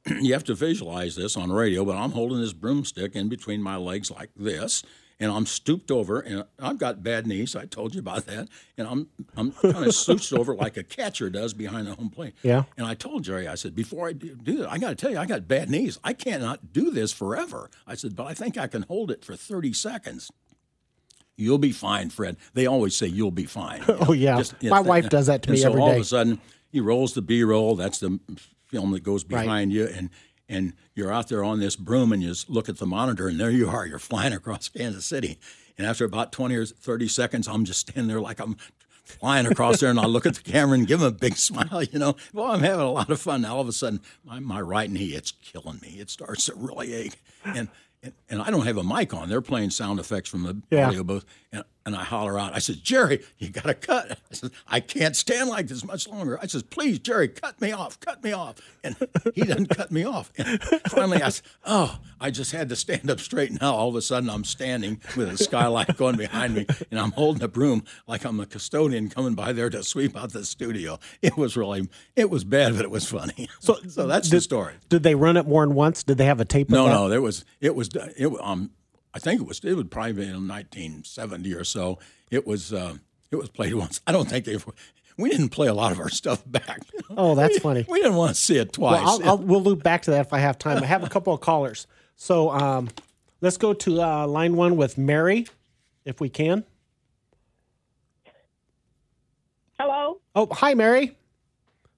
you have to visualize this on radio, but I'm holding this broomstick in between my legs like this, and I'm stooped over, and I've got bad knees. I told you about that, and I'm I'm kind of slouched over like a catcher does behind the home plate. Yeah. And I told Jerry, I said, before I do do that, I got to tell you, I got bad knees. I cannot do this forever. I said, but I think I can hold it for 30 seconds. You'll be fine, Fred. They always say you'll be fine. you know, Oh, yeah. My wife does that to me so every all day. of a sudden, he rolls the B-roll. That's the film that goes behind you, and and you're out there on this broom, and you just look at the monitor, and there you are. You're flying across Kansas City, and after about 20 or 30 seconds, I'm just standing there like I'm flying across there, and I look at the camera and give him a big smile. You know, well, I'm having a lot of fun. Now all of a sudden, my, my right knee, it's killing me. It starts to really ache, and. And, I don't have a mic on. They're playing sound effects from the Yeah. audio booth. And, and I holler out. I said, Jerry, you got to cut. I said, I can't stand like this much longer. I says, please, Jerry, cut me off, cut me off. And he doesn't cut me off. And finally, I said, oh, I just had to stand up straight. Now all of a sudden, I'm standing with a skylight going behind me, and I'm holding a broom like I'm a custodian coming by there to sweep out the studio. It was really, it was bad, but it was funny. So, so that's the story. Did they run it more than once? Did they have a tape? No, of that? no, there was it was it um I think it was it would probably be in 1970 or so. It was uh, it was played once. I don't think they we didn't play a lot of our stuff back. Oh, that's We- funny. We didn't want to see it twice. Well, I'll, I'll, we'll loop back to that if I have time. I have a couple of callers. So um, let's go to uh, line one with Mary, if we can. Hello. Oh, hi, Mary.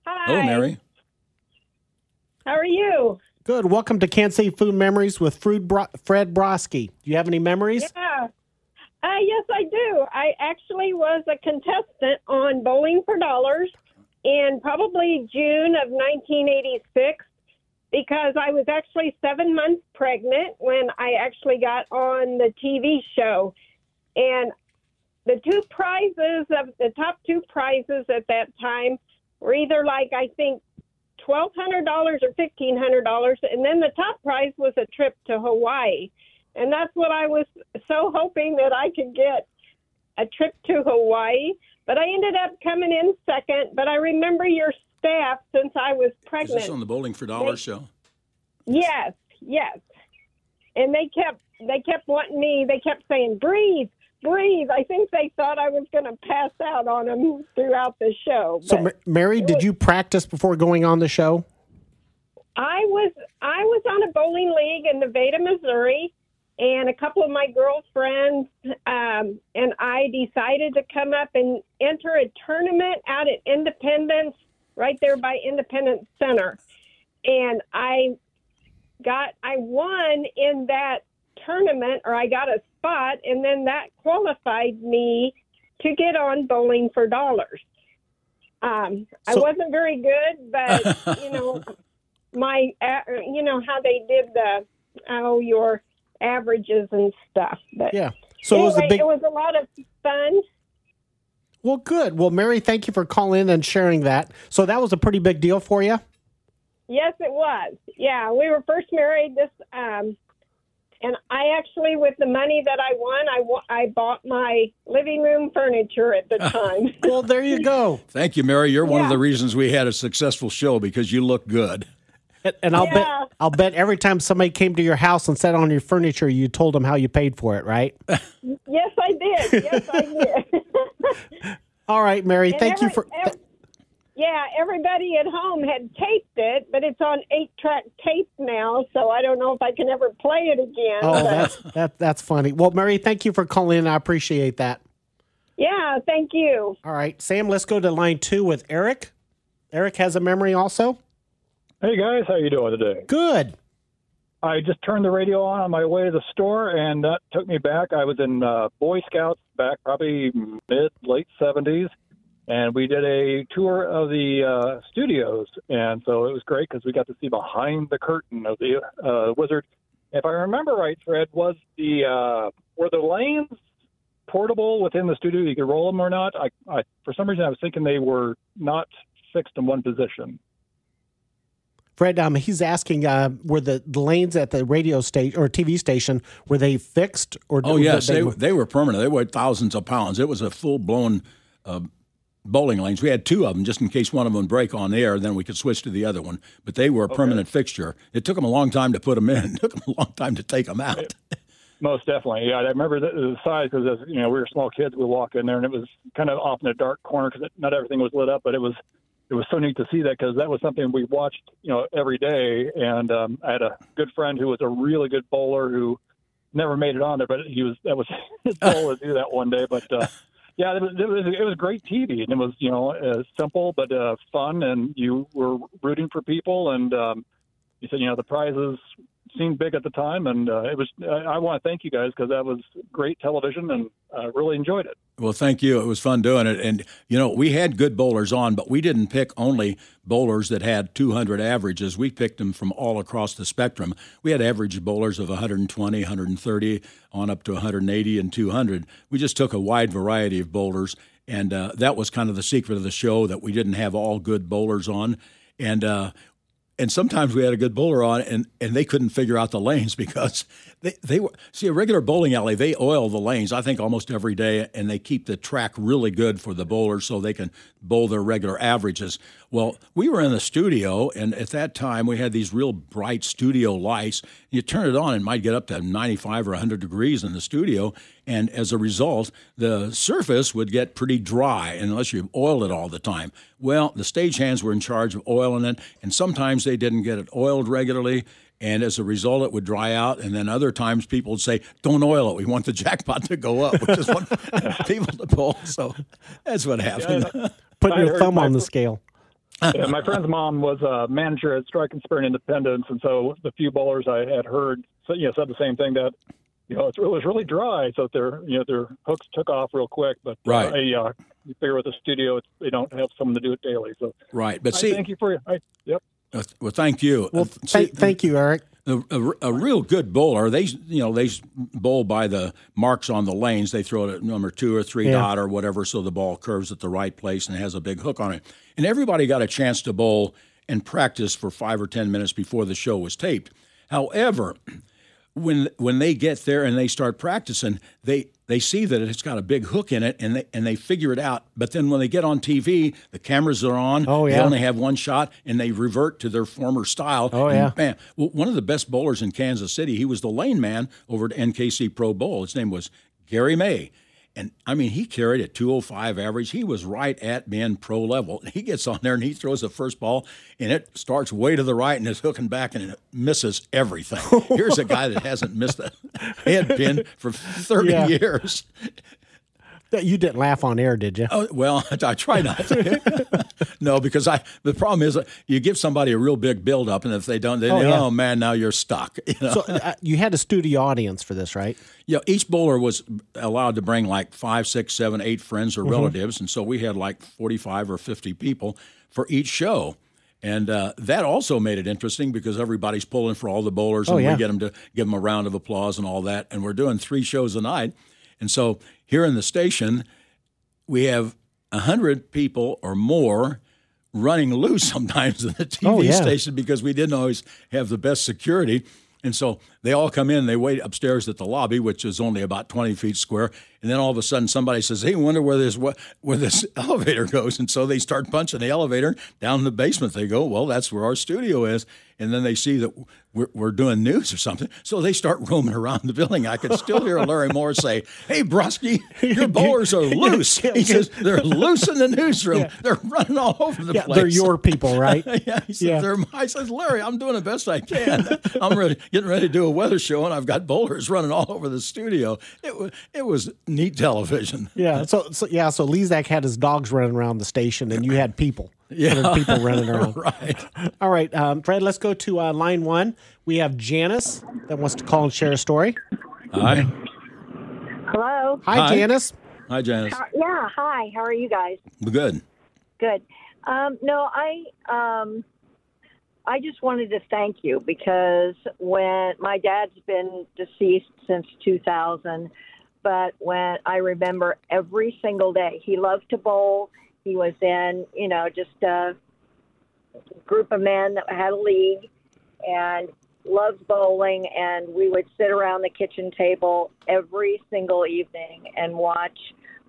Hi. Hello, Mary. How are you? Good. Welcome to Can't Say Food Memories with Bro- Fred Broski. Do you have any memories? Yeah. Uh, yes, I do. I actually was a contestant on Bowling for Dollars in probably June of 1986 because I was actually seven months pregnant when I actually got on the TV show. And the two prizes of the top two prizes at that time were either like, I think, twelve hundred dollars or fifteen hundred dollars, and then the top prize was a trip to Hawaii, and that's what I was so hoping that I could get a trip to Hawaii. But I ended up coming in second. But I remember your staff since I was Is pregnant. this on the Bowling for Dollars show? Yes, yes. And they kept they kept wanting me. They kept saying, "Breathe, breathe." I think they thought I was going to pass out on them throughout the show. So, Ma- Mary, did you practice before going on the show? I was I was on a bowling league in Nevada, Missouri, and a couple of my girlfriends um, and I decided to come up and enter a tournament out at Independence, right there by Independence Center, and I got I won in that tournament, or I got a spot, and then that qualified me to get on Bowling for Dollars. Um, I wasn't very good, but you know my uh, you know how they did the oh your averages and stuff but Yeah. So it was a big. it was a lot of fun Well, good. Well, Mary, thank you for calling in and sharing that. So that was a pretty big deal for you. yes it was yeah we were first married this um and i actually with the money that i won i i bought my living room furniture at the time Well, there you go. Thank you, Mary. You're one of the reasons we had a successful show because you look good. And, and I'll Yeah. bet I'll bet every time somebody came to your house and sat on your furniture, you told them how you paid for it, right? yes i did yes i did All right, Mary. And Thank you for. ev- yeah, everybody at home had taped it, but it's on eight track tape now, so I don't know if I can ever play it again. Oh, but- that's that that's funny. Well, Mary, thank you for calling in. I appreciate that. Yeah, thank you. All right, Sam, let's go to line two with Eric. Eric has a memory also. Hey guys, how you doing today? Good. I just turned the radio on on my way to the store, and that took me back. I was in uh, Boy Scouts back probably mid late seventies, and we did a tour of the uh, studios, and so it was great because we got to see behind the curtain of the uh, Wizard. If I remember right, Fred, was the uh, were the lanes portable within the studio? You could roll them or not? I, I for some reason I was thinking they were not fixed in one position. Fred, um, he's asking, uh, were the, the lanes at the radio station or TV station were they fixed or? Oh yes, they, they, they were permanent. They weighed thousands of pounds. It was a full blown uh, bowling lanes. We had two of them just in case one of them would break on air. Then we could switch to the other one. But they were a permanent fixture. It took them a long time to put them in. It took them a long time to take them out. Most definitely, yeah. I remember the, the size because you know we were small kids. We walked in there and it was kind of off in a dark corner because not everything was lit up, but it was it was so neat to see that because that was something we watched, you know, every day. And um, I had a good friend who was a really good bowler who never made it on there, but he was that was his goal to do that one day. But uh, yeah, it was, it was it was great TV, and it was you know uh, simple but uh, fun, and you were rooting for people, and um, you said you know the prizes seemed big at the time, and uh, it was. I, I want to thank you guys because that was great television, and I really enjoyed it. Well, thank you. It was fun doing it, and you know we had good bowlers on, but we didn't pick only bowlers that had 200 averages. We picked them from all across the spectrum. We had average bowlers of 120, 130, on up to 180 and 200. We just took a wide variety of bowlers, and uh, that was kind of the secret of the show that we didn't have all good bowlers on. And uh, and sometimes we had a good bowler on and, and they couldn't figure out the lanes because they, they were see a regular bowling alley they oil the lanes i think almost every day and they keep the track really good for the bowlers so they can bowl their regular averages well we were in the studio and at that time we had these real bright studio lights you turn it on it might get up to 95 or 100 degrees in the studio and as a result the surface would get pretty dry unless you oiled it all the time well the stagehands were in charge of oiling it and sometimes they didn't get it oiled regularly and as a result, it would dry out. And then other times, people would say, "Don't oil it. We want the jackpot to go up," which is what people to pull. So that's what happened. Yeah. Putting I your thumb on the fr- scale. Yeah, my friend's mom was a manager at Strike and Spirit Independence, and so the few bowlers I had heard, so, you know, said the same thing that you know it was really dry, so their you know their hooks took off real quick. But Right. uh, I, uh, you figure with the studio, it's, they don't have someone to do it daily. So Right, but I see, thank you for I, yep. uh, well, thank you. Well, Uh, see, th- thank you, Eric. A, a, a real good bowler, they you know they bowl by the marks on the lanes. They throw it at number two or three Yeah. dot or whatever, so the ball curves at the right place and has a big hook on it. And everybody got a chance to bowl and practice for five or ten minutes before the show was taped. However, when when they get there and they start practicing, they they see that it's got a big hook in it and they and they figure it out. But then when they get on TV, the cameras are on. Oh, yeah. They only have one shot and they revert to their former style. Oh, and yeah. bam. Well, one of the best bowlers in Kansas City, he was the lane man over at NKC Pro Bowl. His name was Gary May. And I mean, he carried a 205 average. He was right at being pro level. He gets on there and he throws the first ball, and it starts way to the right and is hooking back and it misses everything. Here's a guy that hasn't missed a head pin for 30 Yeah. years. You didn't laugh on air, did you? Oh, well, I try not to. no, because I the problem is uh, you give somebody a real big build up, and if they don't, then Oh, yeah. oh man, now you're stuck. You know? So uh, you had a studio audience for this, right? Yeah, each bowler was allowed to bring like five, six, seven, eight friends Mm-hmm. or relatives, and so we had like forty-five or fifty people for each show, and uh, that also made it interesting because everybody's pulling for all the bowlers, and Oh, yeah. we get them to give them a round of applause and all that, and we're doing three shows a night, and so here in the station, we have a hundred people or more running loose sometimes in the TV Oh, yeah. station because we didn't always have the best security. And so they all come in, they wait upstairs at the lobby, which is only about 20 feet square. And then all of a sudden somebody says, Hey, wonder where this where this elevator goes. And so they start punching the elevator down in the basement. They go, Well, that's where our studio is. And then they see that we're, we're doing news or something. So they start roaming around the building. I could still hear Larry Moore say, Hey, Broski, your bowlers are loose. He says, They're loose in the newsroom. They're running all over the Yeah, place. they're your people, right? Yeah, he said, Yeah. they're my. I says, Larry, I'm doing the best I can. I'm ready, getting ready to do a weather show, and I've got bowlers running all over the studio. It was, it was neat television. Yeah. So, so yeah. So Lezak had his dogs running around the station, and you had people. Yeah. people running around. right. All right, um, Fred. Let's go to uh, line one. We have Janice that wants to call and share a story. Hi. Hello. Hi, Hi. Janice. Hi, Janice. Yeah. Hi. How are you guys? Good. Good. Um, no, I um, I just wanted to thank you because when my dad's been deceased since 2000, but when I remember every single day, he loved to bowl. He was in, you know, just a group of men that had a league and loved bowling. And we would sit around the kitchen table every single evening and watch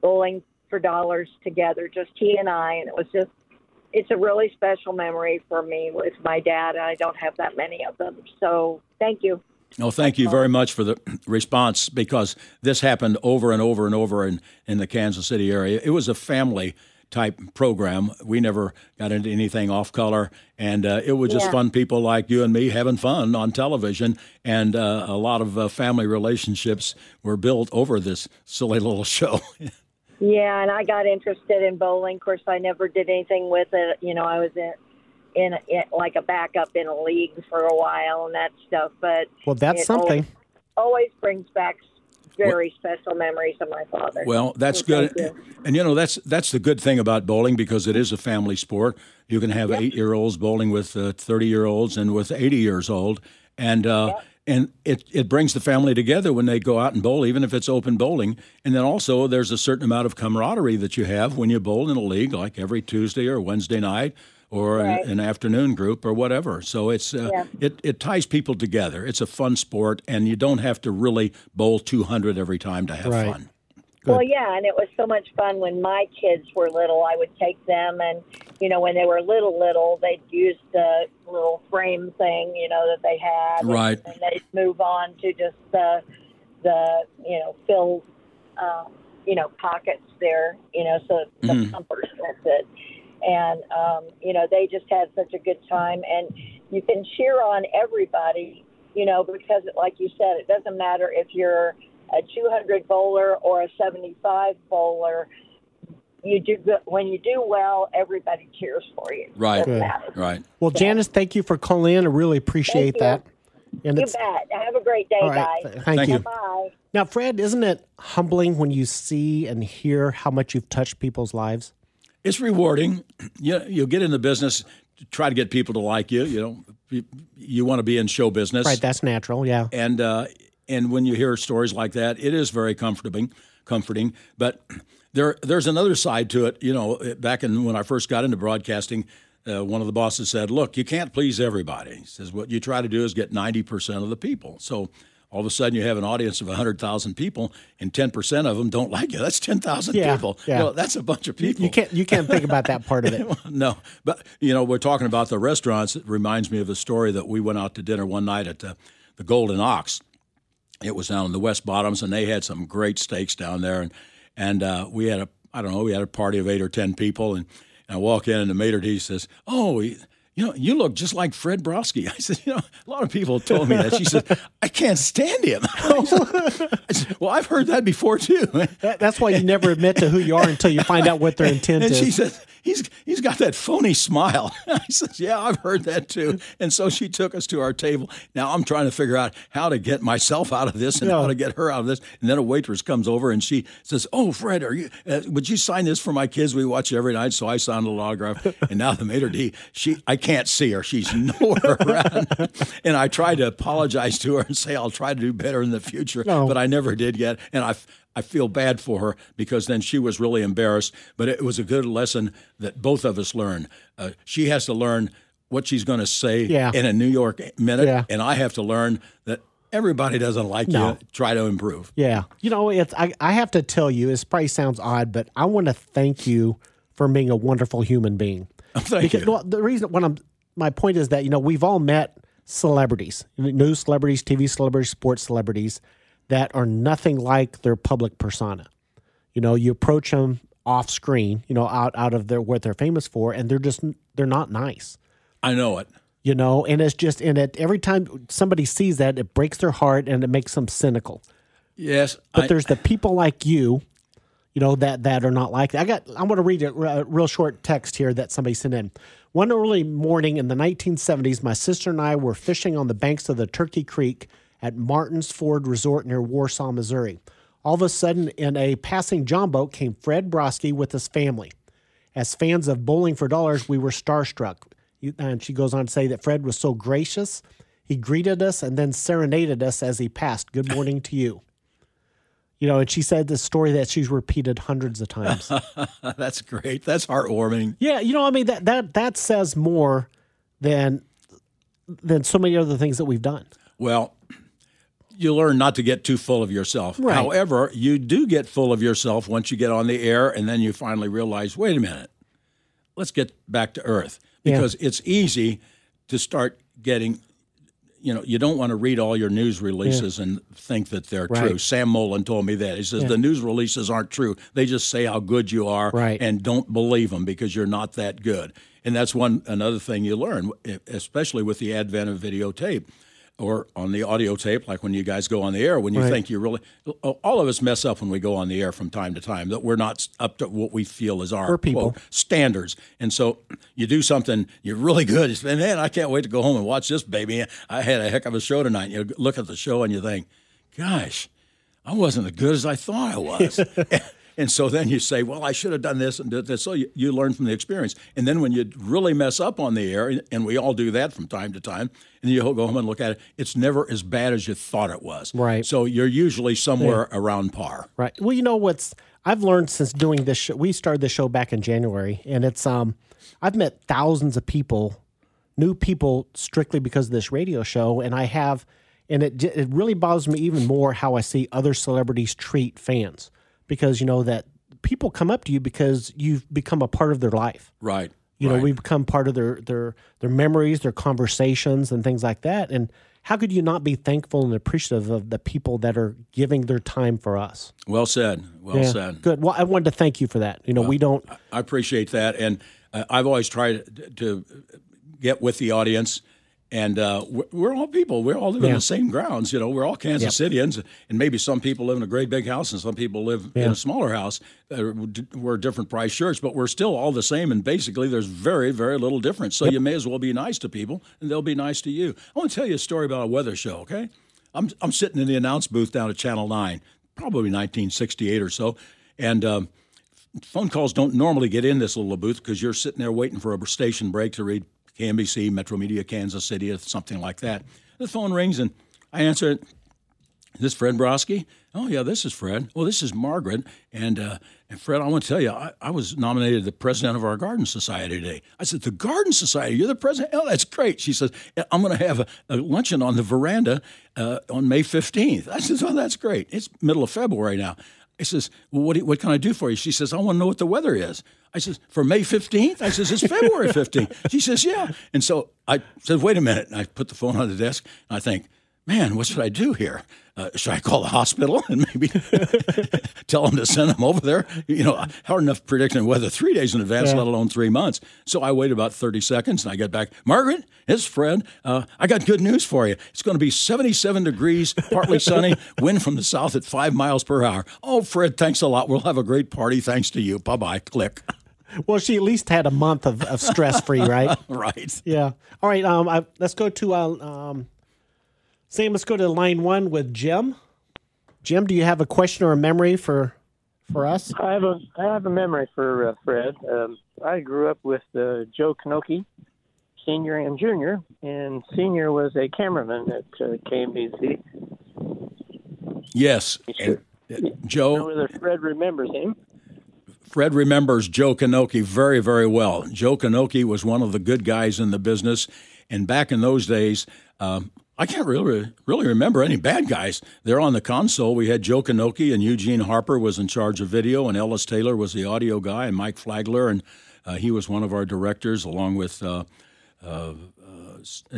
bowling for dollars together, just he and I. And it was just, it's a really special memory for me with my dad. I don't have that many of them. So thank you. Well, thank you very much for the response because this happened over and over and over in, in the Kansas City area. It was a family type program. We never got into anything off color, and uh, it was just Yeah. fun people like you and me having fun on television. And uh, a lot of uh, family relationships were built over this silly little show. Yeah, and I got interested in bowling. Of course, I never did anything with it. You know, I was in, in, in like a backup in a league for a while and that stuff. But Well, that's something. Always, always brings back very special memories of my father. Well, that's So good. you. And you know that's that's the good thing about bowling because it is a family sport. You can have eight year olds bowling with thirty year olds and with eighty years old, and uh, and it it brings the family together when they go out and bowl, even if it's open bowling. And then also there's a certain amount of camaraderie that you have when you bowl in a league, like every Tuesday or Wednesday night. Or Right. an, an afternoon group, or whatever. So it's uh, Yeah. it it ties people together. It's a fun sport, and you don't have to really bowl two hundred every time to have Right. fun. Well, yeah, and it was so much fun when my kids were little. I would take them, and you know, when they were little, little, they'd use the little frame thing, you know, that they had, and- Right. And, they'd move on to just the, the, you know, fill, um, you know, pockets there, you know, so the Mhm. pumpers. That's it. And um, you know, they just had such a good time, and you can cheer on everybody, you know, because like you said, it doesn't matter if you're a 200 bowler or a 75 bowler. You do good when you do well. Everybody cheers for you. Right. Good. Right. Well, Janice, thank you for calling in. I really appreciate you. that. And You it's bet. Have a great day, all right. guys. Thank, Thank you. you. Bye. Now, Fred, isn't it humbling when you see and hear how much you've touched people's lives? it's rewarding. You you get in the business, to try to get people to like you. You know, you, you want to be in show business, Right, that's natural. Yeah. and uh, and when you hear stories like that, it is very comforting. Comforting, but there there's another side to it. You know, back in when I first got into broadcasting. Uh, one of the bosses said, "Look, you can't please everybody." He says, "What you try to do is get ninety percent of the people." So all of a sudden, you have an audience of hundred thousand people, and ten percent of them don't like you. That's ten thousand Yeah, people. yeah. Well, that's a bunch of people. You can't you can't think about that part of it. no, but you know, we're talking about the restaurants. It reminds me of a story that we went out to dinner one night at the, the Golden Ox. It was down in the West Bottoms, and they had some great steaks down there. And and uh, we had a I don't know, we had a party of eight or ten people, and, and I walk in, and the maitre d says, "Oh." he- you know, you look just like Fred Broski. I said, you know, a lot of people told me that. She said, I can't stand him. Said, well, I've heard that before too. That- That's why you never admit to who you are until you find out what their intent And is. she said, he's he's got that phony smile. I says, yeah, I've heard that too. And so she took us to our table. Now I'm trying to figure out how to get myself out of this and Yeah. how to get her out of this. And then a waitress comes over and she says, "Oh, Fred, are you? Uh, would you sign this for my kids? We watch it every night." So I signed a little autograph. And now the maitre d, she I can't see her. She's nowhere around. and I tried to apologize to her and say I'll try to do better in the future, No. but I never did yet. And I. I feel bad for her because then she was really embarrassed. But it was a good lesson that both of us learned. Uh, she has to learn what she's going to say Yeah. in a New York minute, Yeah. and I have to learn that everybody doesn't like No. you. Try to improve. Yeah. You know, it's I, I have to tell you, this probably sounds odd, but I want to thank you for being a wonderful human being. Thank because, you. Well, the reason when I'm my point is that, you know, we've all met celebrities, news celebrities, TV celebrities, sports celebrities that are nothing like their public persona. You know, you approach them off screen, you know, out out of their what they're famous for, and they're just they're not nice. I know it. You know, and it's just and it every time somebody sees that, it breaks their heart and it makes them cynical. Yes, but I- there's the people like you, you know that that are not like that. I got. I want to read a, a real short text here that somebody sent in. One early morning in the 1970s, my sister and I were fishing on the banks of the Turkey Creek at Martins Ford Resort near Warsaw, Missouri. All of a sudden, in a passing John boat came Fred Broski with his family. As fans of Bowling for Dollars, we were starstruck. And she goes on to say that Fred was so gracious. He greeted us and then serenaded us as he passed. Good morning to you. You know, and she said this story that she's repeated hundreds of times. that's great. That's heartwarming. yeah, you know, I mean that that that says more than than so many other things that we've done. Well, you learn not to get too full of yourself. Right. However, you do get full of yourself once you get on the air, and then you finally realize, wait a minute, let's get back to earth Yeah. because it's easy to start getting. You know, you don't want to read all your news releases and think that they're Right. true. Sam Mullen told me that. He says Yeah. the news releases aren't true. They just say how good you are, Right. and don't believe them because you're not that good. And that's one another thing you learn, especially with the advent of videotape or on the audio tape, like when you guys go on the air, when you Right. think you really, all of us mess up when we go on the air from time to time, that we're not up to what we feel is our quote, standards. And so you do something, you're really good. Say, man, I can't wait to go home and watch this, baby. I had a heck of a show tonight. You look at the show and you think, gosh, I wasn't as good as I thought I was. and so then you say, well, I should have done this and did this. So you, you learn from the experience. And then when you really mess up on the air, and- and we all do that from time to time, and you go home and look at it, it's never as bad as you thought it was. Right. So you're usually somewhere around par. Right. Well, you know what's I've learned since doing this show. We started the show back in January, and it's um, I've met thousands of people, new people, strictly because of this radio show, and I have, and it it really bothers me even more how I see other celebrities treat fans because you know that people come up to you because you've become a part of their life. Right. You know, right. we become part of their their their memories, their conversations, and things like that. And how could you not be thankful and appreciative of the people that are giving their time for us? Well said. Well Yeah, said. Good. Well, I wanted to thank you for that. You know, we don't. I appreciate that, and uh, I've always tried to- to get with the audience. And uh, we're, we're all people. We're all living Yeah. in the same grounds. You know, we're all Kansas Citians, and maybe some people live in a great big house, and some people live in a smaller house. Uh, we're different price shirts, but we're still all the same. And basically, there's very, very little difference. So you may as well be nice to people, and they'll be nice to you. I want to tell you a story about a weather show. Okay, I'm I'm sitting in the announce booth down at Channel Nine, probably 1968 or so, and. Um, phone calls don't normally get in this little booth because you're sitting there waiting for a station break to read KMBC, Metromedia, Kansas City, or something like that. The phone rings and I answer it. Is this Fred Broski? Oh, yeah, this is Fred. Well, this is Margaret. And, uh, and Fred, I want to tell you, I, I was nominated the president of our Garden Society today. I said, The Garden Society? You're the president? Oh, that's great. She says, I'm going to have a, a luncheon on the veranda uh, on May 15th. I said, Oh, that's great. It's middle of February now. I says, Well, what, do what can I do for you? She says, I want to know what the weather is. I says, For May 15th? I says, It's February 15th. She says, Yeah. And so I said, Wait a minute. And I put the phone on the desk and I think, Man, what should I do here? Uh, should I call the hospital and maybe tell them to send them over there? You know, hard enough predicting weather three days in advance, let alone three months. So I wait about 30 seconds and I get back. Margaret, it's Fred. Uh, I got good news for you. It's going to be 77 degrees, partly sunny, wind from the south at five miles per hour. Oh, Fred, thanks a lot. We'll have a great party thanks to you. Bye bye. Click. Well, she at least had a month of, of stress free, right? right. Yeah. All right. Um. I, let's go to uh, um. Sam, let's go to line one with Jim. Jim, do you have a question or a memory for for us? I have a I have a memory for uh, Fred. Um, I grew up with uh, Joe Kanoki, senior and junior, and senior was a cameraman at uh, KMBC. Yes. And, uh, I don't know Joe, whether Fred remembers him. Fred remembers Joe Kanoki very, very well. Joe Kanoki was one of the good guys in the business, and back in those days, um, I can't really really remember any bad guys. There on the console, we had Joe Kanoki and Eugene Harper was in charge of video, and Ellis Taylor was the audio guy, and Mike Flagler, and uh, he was one of our directors, along with. Uh, uh,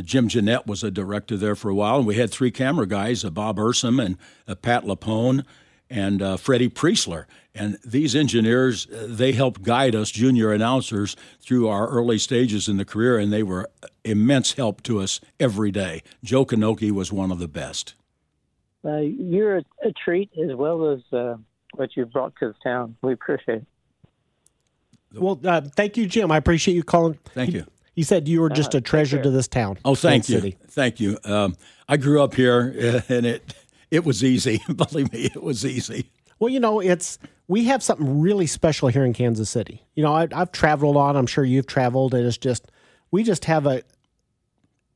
Jim Jeanette was a director there for a while, and we had three camera guys: uh, Bob Ursum and uh, Pat Lapone and uh, Freddie Priestler. And these engineers, uh, they helped guide us junior announcers through our early stages in the career, and they were immense help to us every day. Joe Kanoki was one of the best. Uh, you're a, a treat as well as uh, what you've brought to the town. We appreciate it. Well, uh, thank you, Jim. I appreciate you calling. Thank you. He said you were just Uh, a treasure to this town. Oh, thank Kansas you, City. thank you. Um, I grew up here, and it it was easy. Believe me, it was easy. Well, you know, it's we have something really special here in Kansas City. You know, I, I've traveled a lot. I'm sure you've traveled, and it's just we just have a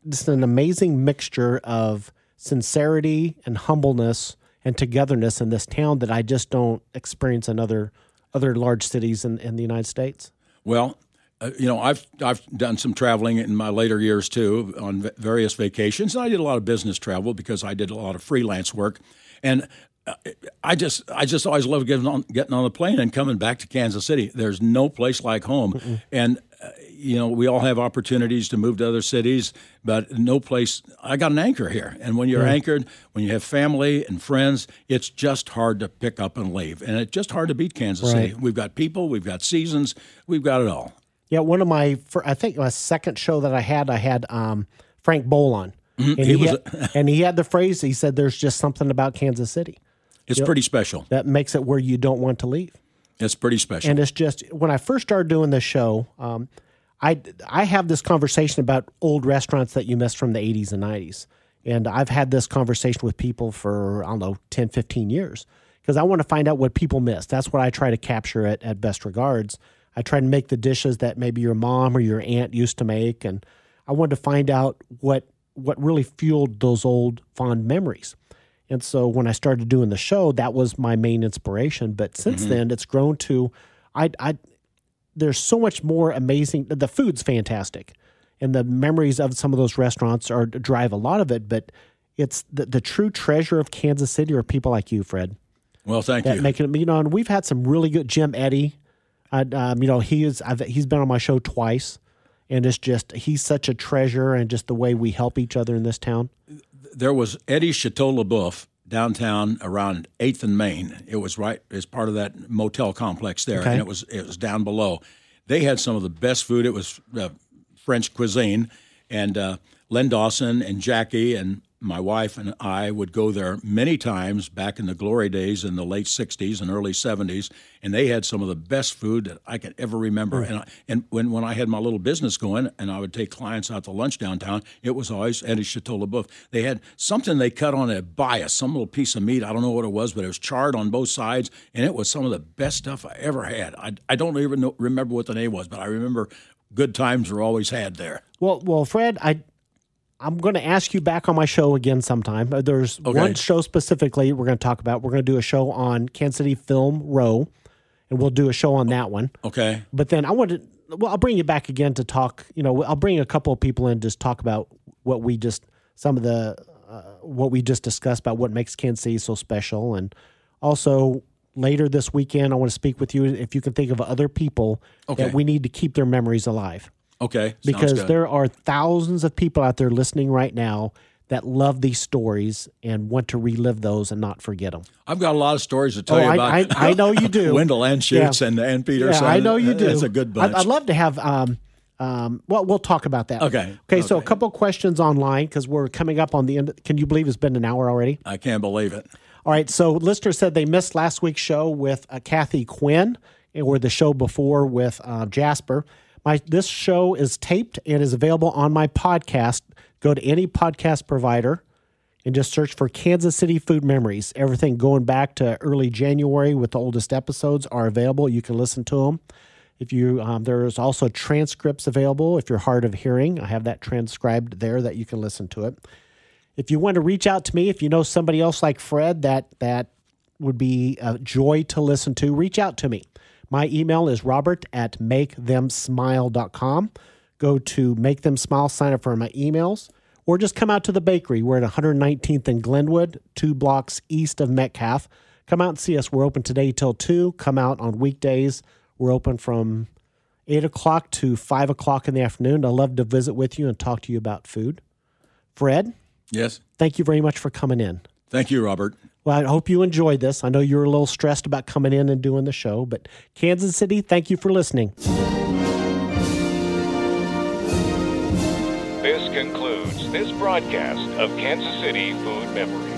just an amazing mixture of sincerity and humbleness and togetherness in this town that I just don't experience in other other large cities in, in the United States. Well, uh, you know, I've I've done some traveling in my later years too on v- various vacations, and I did a lot of business travel because I did a lot of freelance work, and uh, I just I just always loved getting on getting on the plane and coming back to Kansas City. There's no place like home, and uh, you know we all have opportunities to move to other cities, but no place. I got an anchor here, and when you're anchored, when you have family and friends, it's just hard to pick up and leave, and it's just hard to beat Kansas Right. City. We've got people, we've got seasons, we've got it all. Yeah, one of my I think my second show that I had, I had um, Frank Bowl on, and Mm-hmm. He was had, and he had the phrase. He said, "There's just something about Kansas City It's pretty special. that makes it where you don't want to leave." It's pretty special. And it's just when I first started doing this show, um, I I have this conversation about old restaurants that you missed from the 80s and 90s. And I've had this conversation with people for, I don't know, 10, 15 years because I want to find out what people miss. That's what I try to capture at, at best regards. I tried to make the dishes that maybe your mom or your aunt used to make. And I wanted to find out what what really fueled those old fond memories. And so when I started doing the show, that was my main inspiration. But since mm-hmm. then, it's grown to, I, I, there's so much more amazing. The food's fantastic, and the memories of some of those restaurants are drive a lot of it. But it's the, the true treasure of Kansas City are people like you, Fred, well, thank that you. Making it. You know, and we've had some really good Jim Eddy. Uh, um, you know, he is. I've, he's been on my show twice, and it's just he's such a treasure, and just the way we help each other in this town. there was Eddie Chateau LeBoeuf downtown around Eighth and Main. It was right as part of that motel complex there, Okay. and it was it was down below. They had some of the best food. It was uh, French cuisine, and uh, Len Dawson and Jackie and my wife and I would go there many times back in the glory days in the late '60s and early '70s, and they had some of the best food that I could ever remember. And I, and when when I had my little business going, and I would take clients out to lunch downtown, it was always Eddie Chateau LeBoeuf. They had something they cut on a bias, some little piece of meat. I don't know what it was, but it was charred on both sides, and it was some of the best stuff I ever had. I, I don't even know, remember what the name was, but I remember good times were always had there. Well, well, Fred, I I'm going to ask you back on my show again sometime. Uh, There's Okay. one show specifically we're going to talk about. We're going to do a show on Kansas City Film Row, and we'll do a show on that one. Okay. But then I want to. Well, I'll bring you back again to talk. You know, I'll bring a couple of people in just talk about what we just some of the uh, what we just discussed about what makes Kansas City so special, and also later this weekend I want to speak with you if you can think of other people Okay. that we need to keep their memories alive Okay. Because there are thousands of people out there listening right now that love these stories and want to relive those and not forget them. I've got a lot of stories to tell Oh, you I- about. I- I know you do. Wendell Anschutz Yeah. and and Peterson. Yeah, I know you do. It's a good bunch. I'd, I'd love to have. Um, um, well, we'll talk about that. Okay. Okay. So a Okay. couple questions online because we're coming up on the end. Can you believe it's been an hour already? I can't believe it. All right. So listener said they missed last week's show with uh, Kathy Quinn or the show before with uh, Jasper. My this show is taped and is available on my podcast. Go to any podcast provider and just search for Kansas City Food Memories. Everything going back to early January with the oldest episodes are available. You can listen to them. If you um, there's also transcripts available if you're hard of hearing. I have that transcribed there that you can listen to it. If you want to reach out to me, if you know somebody else like Fred that that would be a joy to listen to, reach out to me. My email is robert at makethemsmile.com. Go to Make Them Smile, sign up for my emails, or just come out to the bakery. We're at 119th and Glenwood, two blocks east of Metcalf. Come out and see us. We're open today till 2. Come out on weekdays. We're open from 8 o'clock to 5 o'clock in the afternoon. I'd love to visit with you and talk to you about food. Fred, Yes. thank you very much for coming in. Thank you, Robert. Well, I hope you enjoyed this. I know you were a little stressed about coming in and doing the show, but Kansas City, thank you for listening. This concludes this broadcast of Kansas City Food Memories.